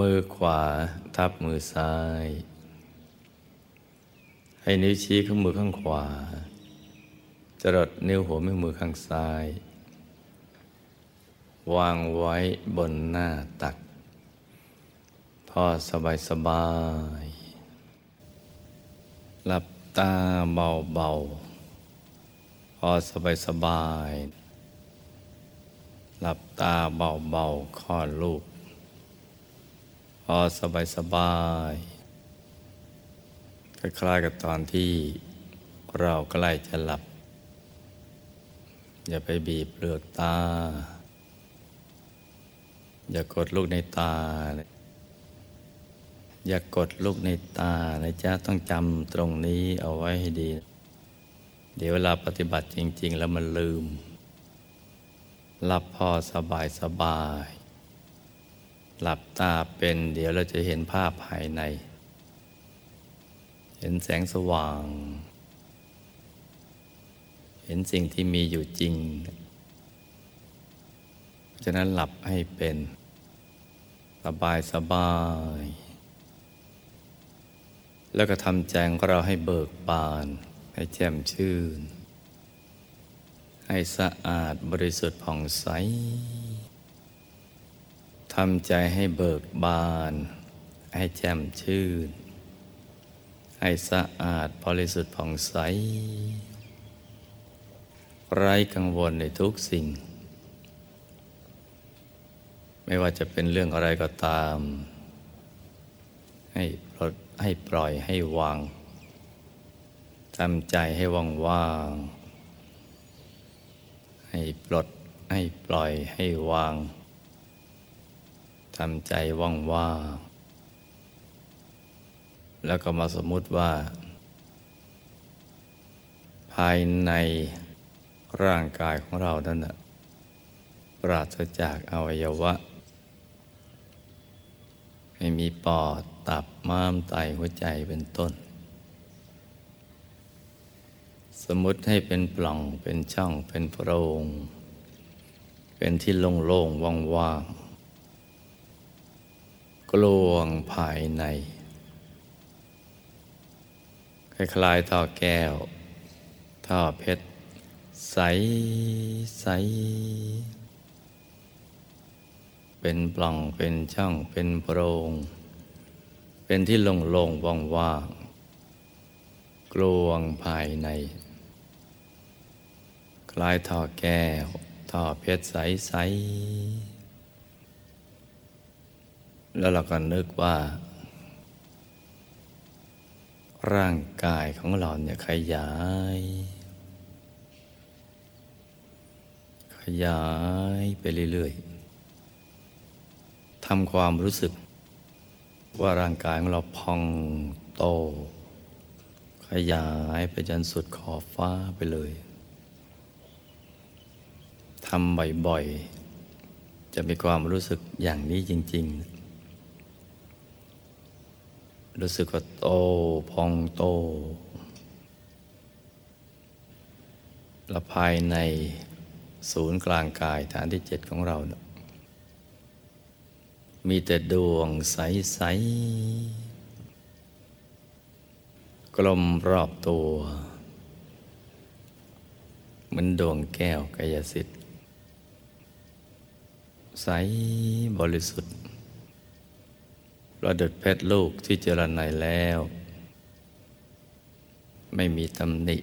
มือขวาทับมือซ้าย ให้นิ้วชี้ข้างมือข้างขวา จรดนิ้วหัวแม่มือข้างซ้าย วางไว้บนหน้าตัก พอสบายสบาย หลับตาเบาๆพอสบายสบาย หลับตาเบาๆคลอดลูก พอสบายสบายคล้ายๆกับตอนที่เราใกล้จะหลับ อย่าไปบีบเปลือกตา อย่ากดลูกในตา อย่ากดลูกในตานะจ๊ะต้องจำตรงนี้เอาไว้ให้ดี เดี๋ยวเวลาปฏิบัติจริง ๆ แล้วมันลืมหลับพอสบายสบาย หลับตาเป็นเดี๋ยวเราจะเห็นภาพภายใน เห็นแสงสว่าง เห็นสิ่งที่มีอยู่จริงฉะนั้นหลับให้เป็น สบายสบาย แล้วก็ทำแจงเราให้เบิกบาน ให้แจ่มชื่น ให้สะอาดบริสุทธิ์ผ่องใส ทำใจให้เบิกบาน ให้แจ่มชื่น ให้สะอาดบริสุทธิ์ผ่องใส ไร้กังวลในทุกสิ่ง ไม่ว่าจะเป็นเรื่องอะไรก็ตาม ให้ปลดให้ปล่อยให้วางทำใจให้ว่างว่างให้ปลดให้ปล่อยให้วาง ทำใจว่างว่างแล้วก็มาสมมุติว่า ภายในร่างกายของเรานั่นนะปราศจากอวัยวะให้มีปอดตับม้ามไตหัวใจเป็นต้น สมมติให้เป็นปล่องเป็นช่องเป็นโพรง เป็นที่โล่งๆว่างๆ กลวงภายใน คล้ายๆท่อแก้ว ท่อเพชร ใสใส เป็นปล่องเป็นช่องเป็นโพรง เป็นที่โล่งๆว่างๆกลวงภายใน คล้ายท่อแก้ว ท่อเพชรใสๆ แล้วเราก็นึกว่า ร่างกายของเราเนี่ยขยาย ขยายไปเรื่อยๆทำความรู้สึก ว่าร่างกายของเราพองโต ขยายไปจนสุดขอบฟ้าไปเลยทำบ่อยๆ จะมีความรู้สึกอย่างนี้จริง ๆ รู้สึกว่าโตพองโตและภายในศูนย์กลางกายฐานที่เจ็ดของเรา มีแต่ดวงใส ๆ กลมรอบตัว เหมือนดวงแก้วกายสิทธิ์ ใสบริสุทธิ์ ประดุดเพชรลูกที่เจริญในแล้ว ไม่มีตำหนิ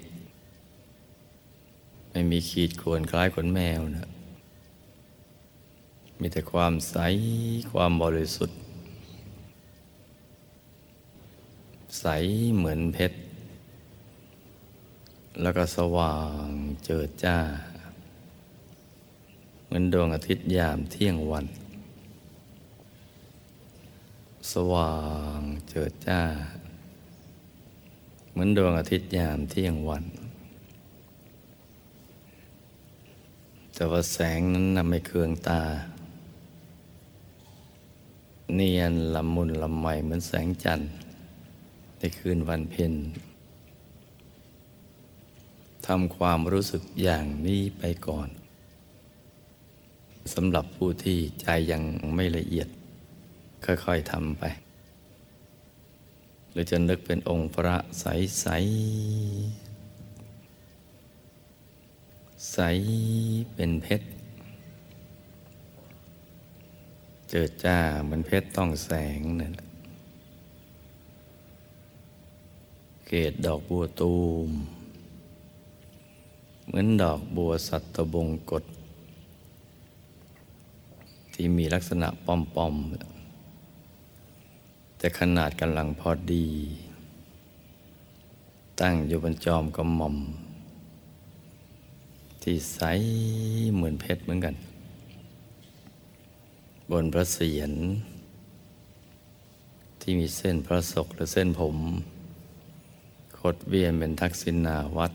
ไม่มีขีดข่วนคล้ายขนแมวนะมีแต่ความใสความบริสุทธิ์ ใสเหมือนเพชร แล้วก็สว่างเจิดจ้า เหมือนดวงอาทิตย์ยามเที่ยงวัน สว่างเจิดจ้า เหมือนดวงอาทิตย์ยามเที่ยงวัน แต่ว่าแสงนั้นนำไม่เคืองตา เนียนละมุนละไมเหมือนแสงจันทร์ในคืนวันเพ็ญทำความรู้สึกอย่างนี้ไปก่อนสำหรับผู้ที่ใจยังไม่ละเอียด ค่อยๆทำไป หรือจะนึกเป็นองค์พระใสใสใสเป็นเพชร เจิดจ้าเหมือนเพชรต้องแสงนั่นเกตดอกบัวตูม เหมือนดอกบัวสัตบงกฎที่มีลักษณะป้อมๆ แต่ขนาดกำลังพอดี ตั้งอยู่บนจอมกระหม่อม ที่ใสเหมือนเพชรเหมือนกัน บนพระเศียรที่มีเส้นพระศกหรือเส้นผมคดเวียนเป็นทักษิณาวัด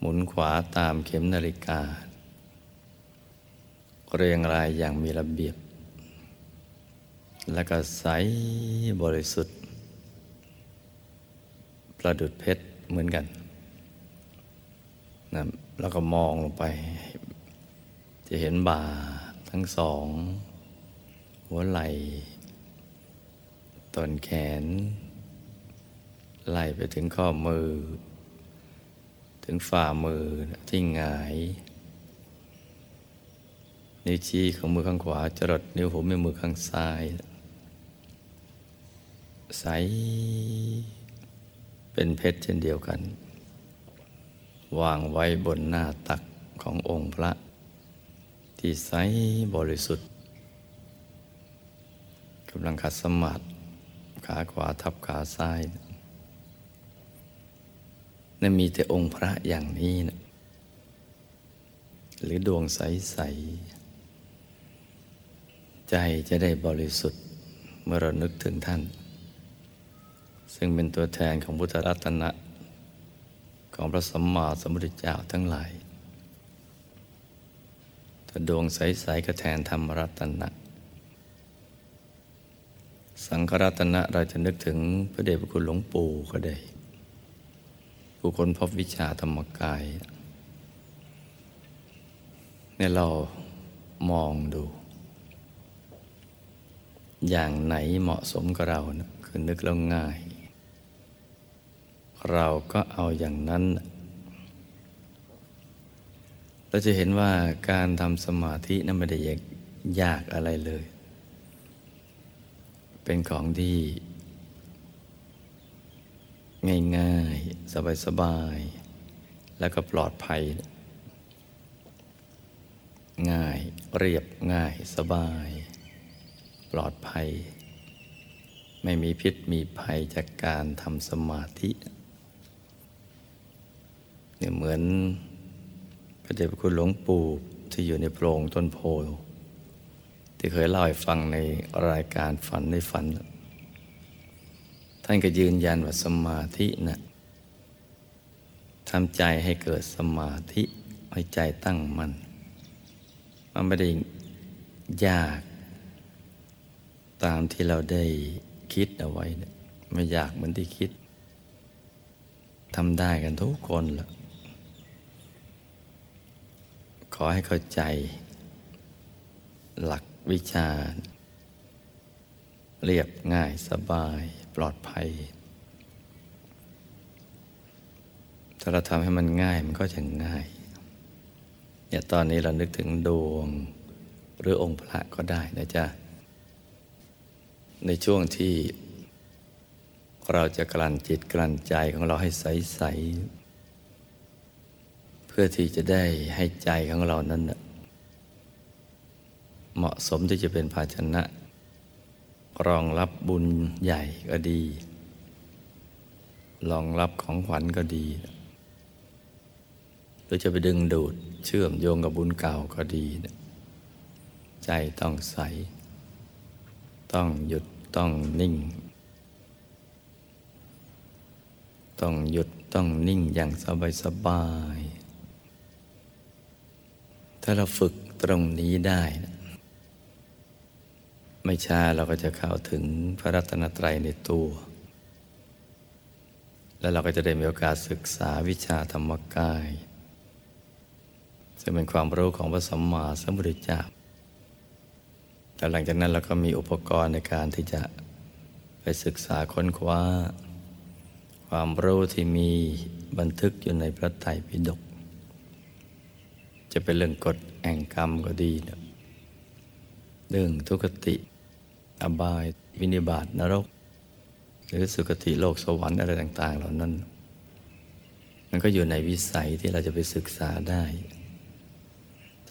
หมุนขวาตามเข็มนาฬิกา เรียงรายอย่างมีระเบียบ และก็ใสบริสุทธิ์ประดุดเพชรเหมือนกันนะแล้วก็มองลงไป จะเห็นบ่าทั้งสอง หัวไหล่ต้นแขน ไล่ไปถึงข้อมือ ถึงฝ่ามือที่หงาย นิ้วชี้ของมือข้างขวาจรดนิ้วหัวแม่มือข้างซ้าย ใส เป็นเพชรเช่นเดียวกัน วางไว้บนหน้าตักขององค์พระ ที่ใสบริสุทธิ์กำลังขัดสมาธิขาขวาทับขาซ้ายนั่นมีแต่องค์พระอย่างนี้นะหรือดวงใส ๆ ใจจะได้บริสุทธิ์เมื่อเรานึกถึงท่าน ซึ่งเป็นตัวแทนของพุทธรัตนะ ของพระสัมมาสัมพุทธเจ้าทั้งหลายถ้าดวงใสๆก็แทนธรรมรัตนะ สังฆรัตนะเราจะนึกถึงพระเดชพระคุณหลวงปู่ก็ได้ผู้คนพบวิชาธรรมกายเนี่ยเรามองดู อย่างไหนเหมาะสมกับเรานะคือนึกแล้วง่าย เราก็เอาอย่างนั้น เราจะเห็นว่าการทำสมาธินั้นไม่ได้ยากอะไรเลย เป็นของที่ ง่ายๆ สบายๆ แล้วก็ปลอดภัย ง่ายเรียบง่ายสบาย ปลอดภัย ไม่มีพิษมีภัยจากการทำสมาธิ เนี่ยเหมือนพระเดชพระคุณหลวงปู่ที่อยู่ในโพรงต้นโพที่เคยเล่าให้ฟังในรายการฝันในฝัน ท่านก็ยืนยันว่าสมาธินะ่ะทำใจให้เกิดสมาธิให้ใจตั้งมัน่นมันไม่ได้ยากตามที่เราได้คิดเอาไว้นี่ยไม่ยากเหมือนที่คิดทำได้กันทุกคนละ ขอให้เข้าใจ หลักวิชา เรียบง่ายสบายปลอดภัย ถ้าเราทำให้มันง่ายมันก็จะง่ายเนี่ยตอนนี้เรานึกถึงดวง หรือองค์พระก็ได้นะจ๊ะ ในช่วงที่เราจะกลั่นจิตกลั่นใจของเราให้ใส ๆ พื่อที่จะได้ให้ใจของเรานั้นเหมาะสมที่จะเป็นภาชนะ รองรับบุญใหญ่ก็ดี รองรับของขวัญก็ดีหรือจะไปดึงดูดเชื่อมโยงกับบุญเก่าก็ดี ใจต้องใส ต้องหยุดต้องนิ่ง ต้องหยุดต้องนิ่งอย่างสบายสบาย ถ้าเราฝึกตรงนี้ได้นะไม่ช้าเราก็จะเข้าถึงพระรัตนตรัยในตัว แล้วเราก็จะได้มีโอกาสศึกษาวิชาธรรมกาย ซึ่งเป็นความรู้ของพระสัมมาสัมพุทธเจ้าแต่หลังจากนั้นเราก็มีอุปกรณ์ในการที่จะไปศึกษาค้นคว้า ความรู้ที่มีบันทึกอยู่ในพระไตรปิฎก จะเป็นเรื่องกฎแห่งกรรมก็ดีนะเรื่องทุกติ อบายวินิบาตนรก หรือสุคติโลกสวรรค์อะไรต่าง ๆ เหล่านั้น มันก็อยู่ในวิสัยที่เราจะไปศึกษาได้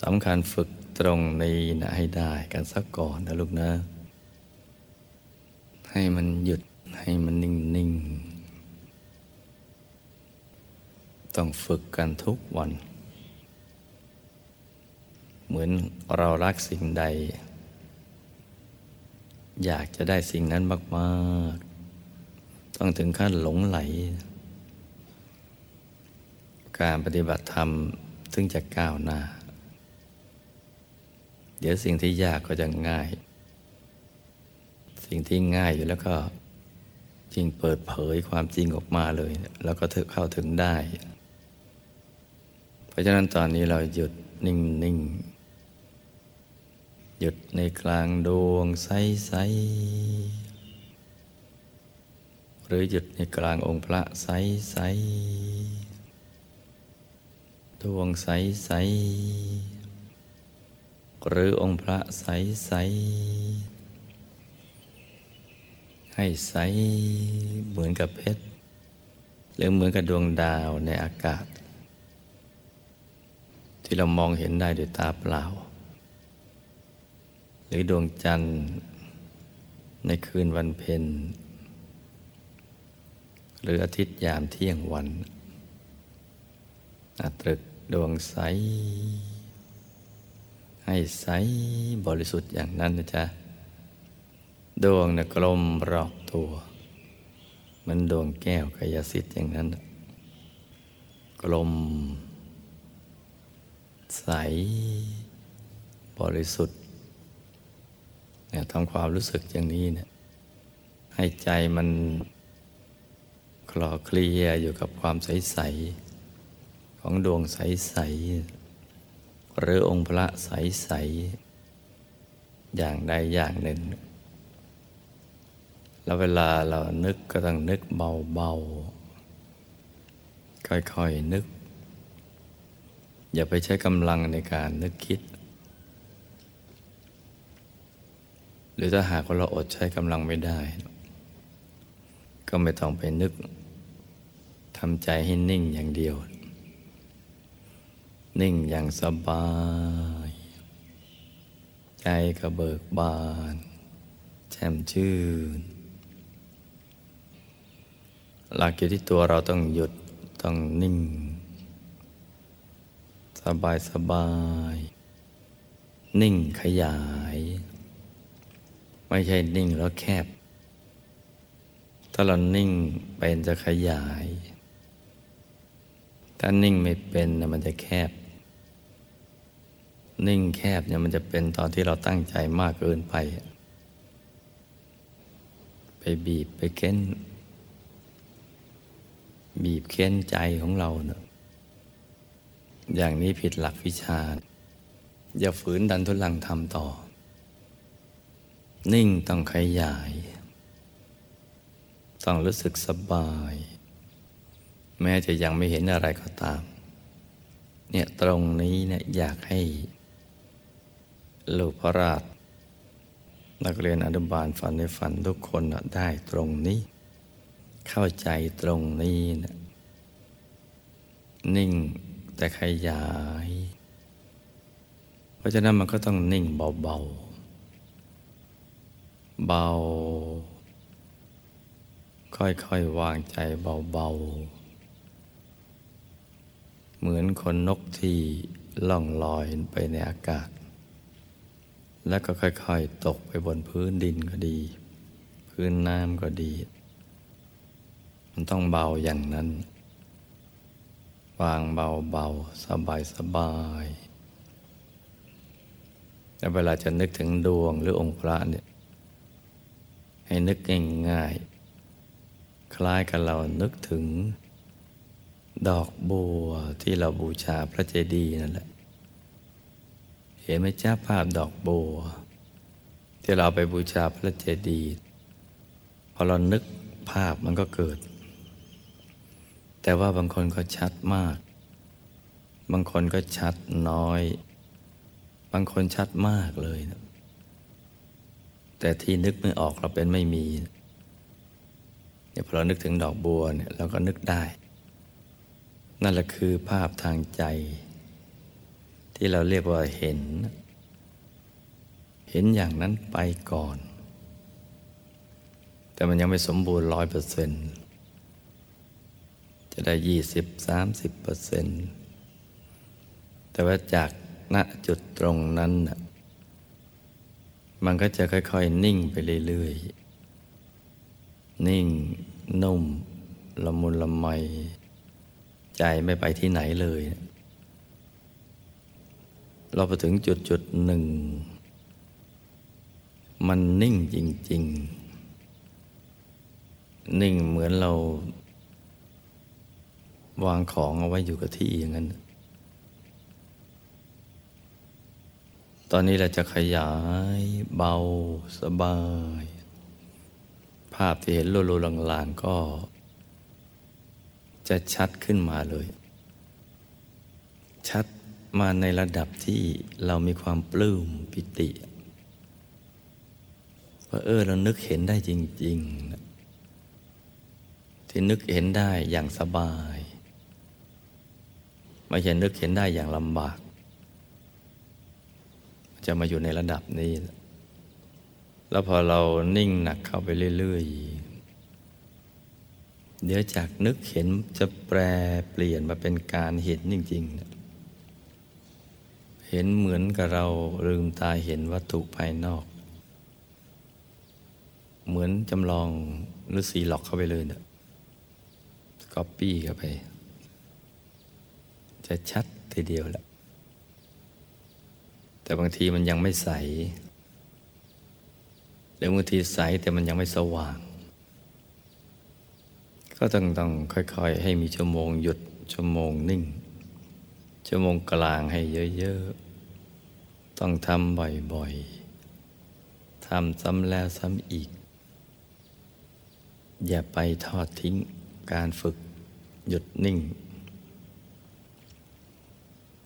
สำคัญฝึกตรงนี้นะให้ได้กันสักก่อนนะลูกนะ ให้มันหยุดให้มันนิ่งนิ่งต้องฝึกกันทุกวัน เหมือนเรารักสิ่งใด อยากจะได้สิ่งนั้นมากๆ ต้องถึงขั้นหลงไหล การปฏิบัติธรรมถึงจะก้าวหน้า เดี๋ยวสิ่งที่ยากก็จะง่าย สิ่งที่ง่ายอยู่แล้วก็จริงเปิดเผยความจริงออกมาเลย แล้วก็เข้าถึงได้ เพราะฉะนั้นตอนนี้เราหยุดนิ่งนิ่ง หยุดในกลางดวงใสใสหรือหยุดในกลางองค์พระใสใสดวงใสใสหรือองค์พระใสใสให้ใสเหมือนกับเพชรหรือเหมือนกับดวงดาวในอากาศ ที่เรามองเห็นได้ด้วยตาเปล่า รือดวงจันทร์ในคืนวันเพ็ญหรืออาทิตย์ยามเที่ยงวันตรึกดวงใส ให้ใสบริสุทธิ์อย่างนั้นนะจ๊ะ ดวงนะกลมรอบตัว มันดวงแก้วกายสิทธิ์อย่างนั้น กลม ใส บริสุทธิ์ เนี่ยทำความรู้สึกอย่างนี้เนี่ยให้ใจมันคลอเคลียอยู่กับความใส ๆ ของดวงใส ๆ หรือองค์พระใส ๆ อย่างใดอย่างหนึ่ง แล้วเวลาเรานึกก็ต้องนึกเบา ๆ ค่อย ๆ นึก อย่าไปใช้กำลังในการนึกคิด หรือถ้าหากว่าเราอดใช้กำลังไม่ได้ ก็ไม่ต้องไปนึกทำใจให้นิ่งอย่างเดียว นิ่งอย่างสบาย ใจก็เบิกบาน แช่มชื่น หลักอยู่ที่ตัวเราต้องหยุดต้องนิ่ง สบายสบาย นิ่งขยาย ไม่ใช่นิ่งแล้วแคบ ถ้าเรานิ่งเป็นจะขยาย ถ้านิ่งไม่เป็นนมันจะแคบ นิ่งแคบเนี่ยมันจะเป็นตอนที่เราตั้งใจมากเกินไป ไปบีบไปเค้น บีบเค้นใจของเราเนะอย่างนี้ผิดหลักวิชา อย่าฝืนดันทุลังทำต่อ นิ่งต้องขยาย ต้องรู้สึกสบาย แม้จะยังไม่เห็นอะไรก็ตาม เนี่ยตรงนี้เนี่ยอยากให้ ลูกพระราชนักเรียนอนุบาลฝันในฝันทุกคนได้ตรงนี้ เข้าใจตรงนี้นะนิ่งแต่ขยาย เพราะฉะนั้นมันก็ต้องนิ่งเบาๆ เบา ค่อยๆวางใจเบา ๆ เหมือนคนนกที่ล่องลอยไปในอากาศ แล้วก็ค่อยๆ ตกไปบนพื้นดินก็ดี พื้นน้ำก็ดี มันต้องเบาอย่างนั้น วางเบาเบาสบายสบายแต่เวลาจะนึกถึงดวงหรือองค์พระเนี่ย ให้นึกง่ายๆคล้ายกับเรานึกถึง ดอกบัวที่เราบูชาพระเจดีย์นั่นแหละ เห็นไหมจ้าภาพดอกบัว ที่เราไปบูชาพระเจดีย์พอเรานึกภาพมันก็เกิด แต่ว่าบางคนก็ชัดมาก บางคนก็ชัดน้อย บางคนชัดมากเลยนะ แต่ที่นึกไม่ออกเราเป็นไม่มีเนี่ยพอเรานึกถึงดอกบัวเนี่ยเราก็นึกได้ นั่นแหละคือภาพทางใจ ที่เราเรียกว่าเห็น เห็นอย่างนั้นไปก่อน แต่มันยังไม่สมบูรณ์ร้อยเปอร์เซ็นต์จะได้ยี่สิบสามสิบเปอร์เซ็นต์แต่ว่าจากณจุดตรงนั้น มันก็จะค่อยๆ นิ่งไปเรื่อยๆ นิ่ง นุ่ม ละมุนละไม ใจไม่ไปที่ไหนเลย เราไปถึงจุดจุดหนึ่ง มันนิ่งจริง ๆ นิ่งเหมือนเรา วางของเอาไว้อยู่กับที่อย่างนั้น ตอนนี้เราจะขยายเบาสบาย ภาพที่เห็นโลโลลางๆก็ จะชัดขึ้นมาเลย ชัดมาในระดับที่เรามีความปลื้มปิติว่าเออเรานึกเห็นได้จริง ๆ ที่นึกเห็นได้อย่างสบาย ไม่ใช่นึกเห็นได้อย่างลำบาก จะมาอยู่ในระดับนี้ แล้วพอเรานิ่งหนักเข้าไปเรื่อยๆ เดี๋ยวจากนึกเห็นจะแปรเปลี่ยนมาเป็นการเห็นจริงๆ เห็นเหมือนกับเราลืมตาเห็นวัตถุภายนอก เหมือนจำลองหรือสีหลอกเข้าไปเลยเนะก๊อปปี้เข้าไป จะชัดทีเดียวแหละ แต่บางทีมันยังไม่ใสหรือบางทีใสแต่มันยังไม่สว่าง ก็ต้องต้องค่อยๆ ให้มีชั่วโมงหยุดชั่วโมงนิ่ง ชั่วโมงกลางให้เยอะๆ ต้องทำบ่อยๆทำซ้ำแล้วซ้ำอีก อย่าไปทอดทิ้งการฝึกหยุดนิ่ง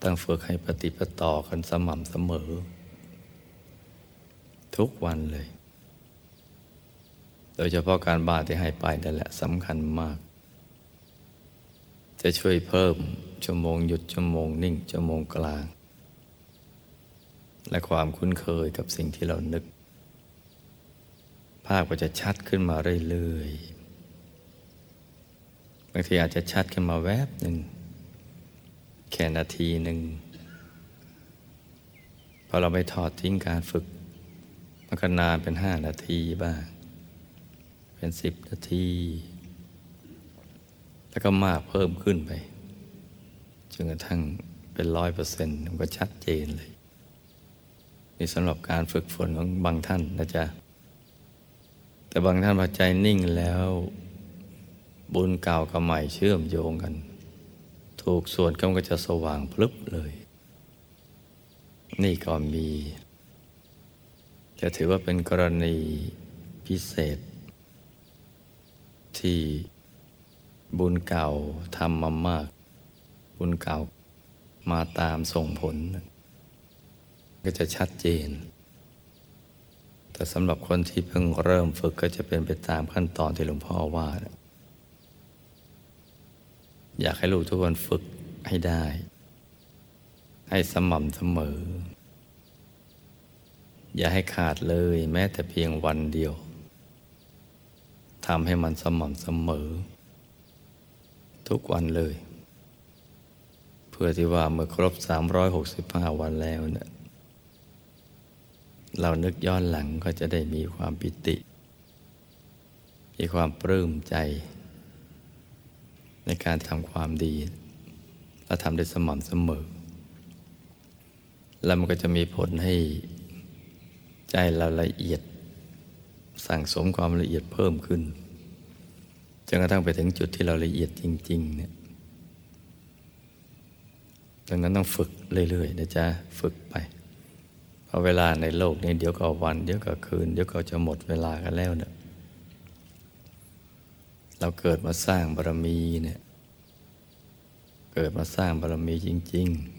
ต้องฝึกให้ปฏิปต่อกันสม่ำเสมอ ทุกวันเลย โดยเฉพาะการบ้านที่ให้ไปนั่นแหละสำคัญมาก จะช่วยเพิ่มชั่วโมงหยุดชั่วโมงนิ่งชั่วโมงกลาง และความคุ้นเคยกับสิ่งที่เรานึก ภาพก็จะชัดขึ้นมาเรื่อยๆบางทีอาจจะชัดขึ้นมาแวบหนึ่ง แค่นาทีหนึ่งพอเราไม่ทอดทิ้งการฝึกมันก็นานเป็นห้านาทีบ้าง เป็นสิบนาที แล้วก็มากเพิ่มขึ้นไปจนกระทั่งเป็นร้อยเปอร์เซ็นต์มันก็ชัดเจนเลยนี่สำหรับการฝึกฝนของบางท่านนะจ๊ะ แต่บางท่านพอใจนิ่งแล้ว บุญเก่ากับใหม่เชื่อมโยงกัน ถูกส่วนก็ก็จะสว่างพลึบเลย นี่ก็มี จะถือว่าเป็นกรณีพิเศษ ที่บุญเก่าทำมามาก บุญเก่ามาตามส่งผล ก็จะชัดเจน แต่สำหรับคนที่เพิ่งเริ่มฝึกก็จะเป็นไปตามขั้นตอนที่หลวงพ่อว่า อยากให้ลูกทุกคนฝึกให้ได้ ให้สม่ำเสมอ อย่าให้ขาดเลยแม้แต่เพียงวันเดียวทำให้มันสม่ำเสมอ ทุกวันเลย เพื่อที่ว่าเมื่อครบ 365 วันแล้วเนี่ยเรานึกย้อนหลังก็จะได้มีความปิติ มีความปลื้มใจ ในการทำความดี และทำได้สม่ำเสมอ แล้วมันก็จะมีผลให้ใจเราละเอียด สั่งสมความละเอียดเพิ่มขึ้นจนกระทั่งไปถึงจุดที่เราละเอียดจริง ๆ เนี่ย ดังนั้นต้องฝึกเรื่อยๆนะจ๊ะ ฝึกไป เพราะเวลาในโลกนี้เดี๋ยวก็วัน เดี๋ยวก็คืน เดี๋ยวก็จะหมดเวลากันแล้วเนี่ย เราเกิดมาสร้างบารมีเนี่ยเกิดมาสร้างบารมีจริง ๆ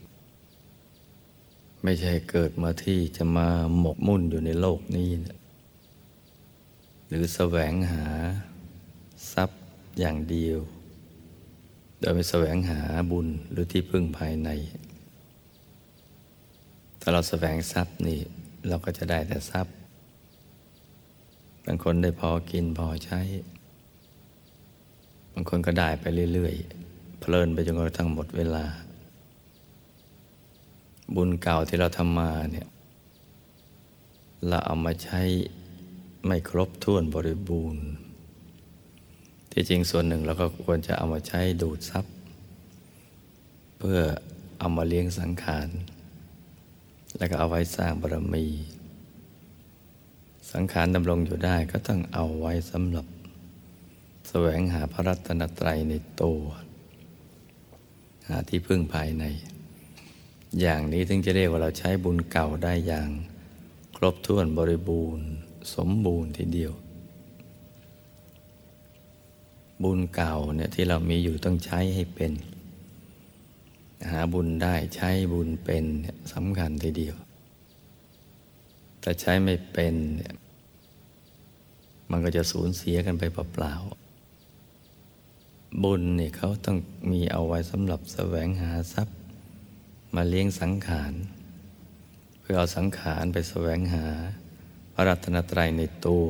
ไม่ใช่เกิดมาที่จะมาหมกมุ่นอยู่ในโลกนี้นะหรือแสวงหาทรัพย์อย่างเดียว โดยไม่แสวงหาบุญหรือที่พึ่งภายใน ถ้าเราแสวงทรัพย์นี่เราก็จะได้แต่ทรัพย์บางคนได้พอกินพอใช้างคนก็ได้ไปเรื่อยๆ เพลินไปจนกระทั่งหมดเวลา บุญเก่าที่เราทำมาเนี่ย เราเอามาใช้ไม่ครบถ้วนบริบูรณ์ ที่จริงส่วนหนึ่งเราก็ควรจะเอามาใช้ดูดซับเพื่อเอามาเลี้ยงสังขาร แล้วก็เอาไว้สร้างบารมี สังขารดำรงอยู่ได้ก็ต้องเอาไว้สำหรับ แสวงหาพระรัตนตรัยในตัว หาที่พึ่งภายใน อย่างนี้ถึงจะเรียกว่าเราใช้บุญเก่าได้อย่าง ครบถ้วนบริบูรณ์ สมบูรณ์ทีเดียว บุญเก่าเนี่ยที่เรามีอยู่ต้องใช้ให้เป็น หาบุญได้ใช้บุญเป็นเนี่ยสำคัญทีเดียว แต่ใช้ไม่เป็นเนี่ยมันก็จะสูญเสียกันไปเปล่าๆ บุญเนี่ยเขาต้องมีเอาไว้สำหรับแสวงหาทรัพย์ มาเลี้ยงสังขาร เพื่อเอาสังขารไปแสวงหาพระรัตนตรัยในตัว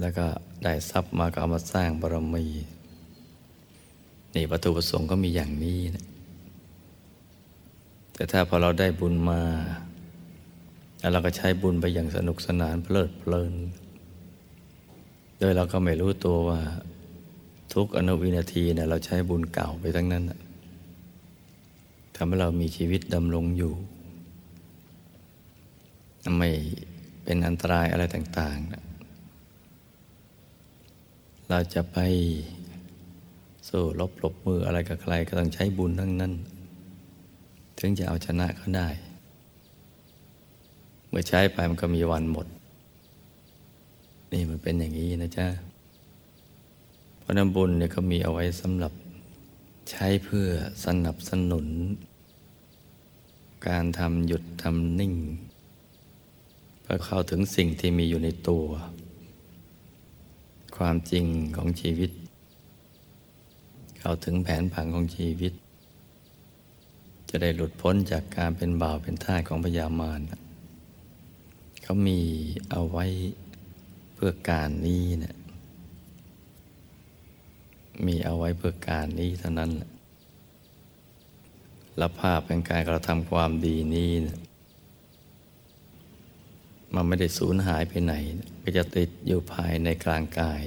แล้วก็ได้ทรัพย์มาก็เอามาสร้างบารมีนี่วัตถุประสงค์ก็มีอย่างนี้นะแต่ถ้าพอเราได้บุญมา แล้วเราก็ใช้บุญไปอย่างสนุกสนานเพลิดเพลิน โดยเราก็ไม่รู้ตัวว่า ทุกอนุวินาทีเนะเราใช้บุญเก่าไปทั้งนั้นทำให้เรามีชีวิตดำรงอยู่ ไม่เป็นอันตรายอะไรต่างๆนะเราจะไปสู้ลบหลบมืออะไรกับใครก็ต้องใช้บุญทั้งนั้น ถึงจะเอาชนะเขาได้ เมื่อใช้ไปมันก็มีวันหมด นี่มันเป็นอย่างนี้นะจ๊ะ ราะน้ำบุญเนี่ยเขามีเอาไว้สำหรับใช้เพื่อสนับสนุน การทำหยุดทำนิ่ง เพื่อเข้าถึงสิ่งที่มีอยู่ในตัว ความจริงของชีวิต เข้าถึงแผนผังของชีวิต จะได้หลุดพ้นจากการเป็นบ่าวเป็นท่าของพยามารเขามีเอาไว้เพื่อการนี้เนะี่ย มีเอาไว้เพื่อการนี้เท่านั้นแหละและภาพแห่งการกระทำความดีนี้นะมันไม่ได้สูญหายไปไหน ก็จะติดอยู่ภายในกลางกาย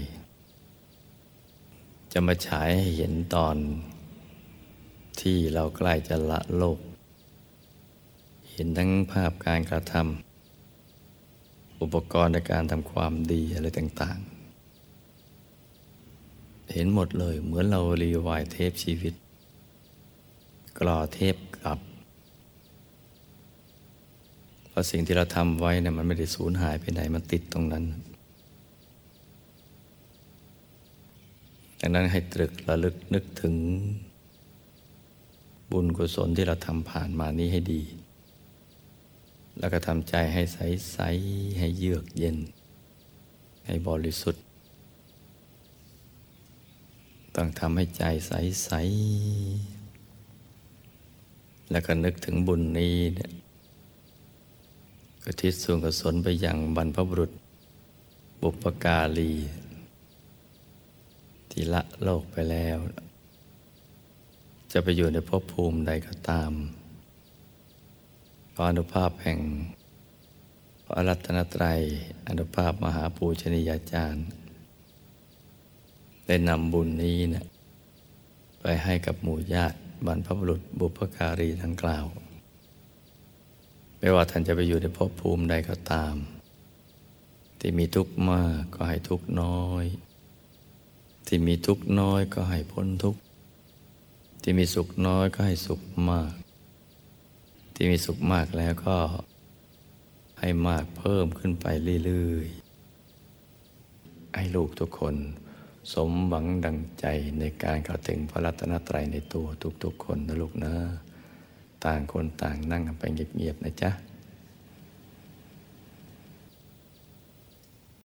จะมาฉายให้เห็นตอน ที่เราใกล้จะละโลก เห็นทั้งภาพการกระทำอุปกรณ์ในการทำความดีอะไรต่างๆ เห็นหมดเลย เหมือนเรารีวายเทปชีวิต กรอเทปกลับเพราะสิ่งที่เราทำไว้เนี่ยมันไม่ได้สูญหายไปไหน มันติดตรงนั้น ดังนั้นให้ตรึกระลึกนึกถึง บุญกุศลที่เราทำผ่านมานี้ให้ดี แล้วก็ทำใจให้ใสใสให้เยือกเย็น ให้บริสุทธิ์ ต้องทำให้ใจใสใสแล้วก็นึกถึงบุญนี้เนี่ยกทิศส่วนกุศลไปยังบรรพบุรุษ บุปการีที่ละโลกไปแล้ว จะไปอยู่ในภพภูมิใดก็ตามขออนุภาพแห่งพพระรัตนตรัยอนุภาพมหาปูชนียาจารย์ ได้นำบุญนี้นะไปให้กับหมู่ญาติบรรพบุรุษบุพการีทั้งกล่าว ไม่ว่าท่านจะไปอยู่ในภพภูมิใดก็ตาม ที่มีทุกข์มากก็ให้ทุกข์น้อย ที่มีทุกข์น้อยก็ให้พ้นทุกข์ที่มีสุขน้อยก็ให้สุขมาก ที่มีสุขมากแล้วก็ให้มากเพิ่มขึ้นไปเรื่อยๆให้ลูกทุกคน สมหวังดังใจในการเข้าถึงพระรัตนตรัยในตัวทุกๆคนนะลูกนะ ต่างคนต่างนั่งกันไปเงียบๆนะจ๊ะ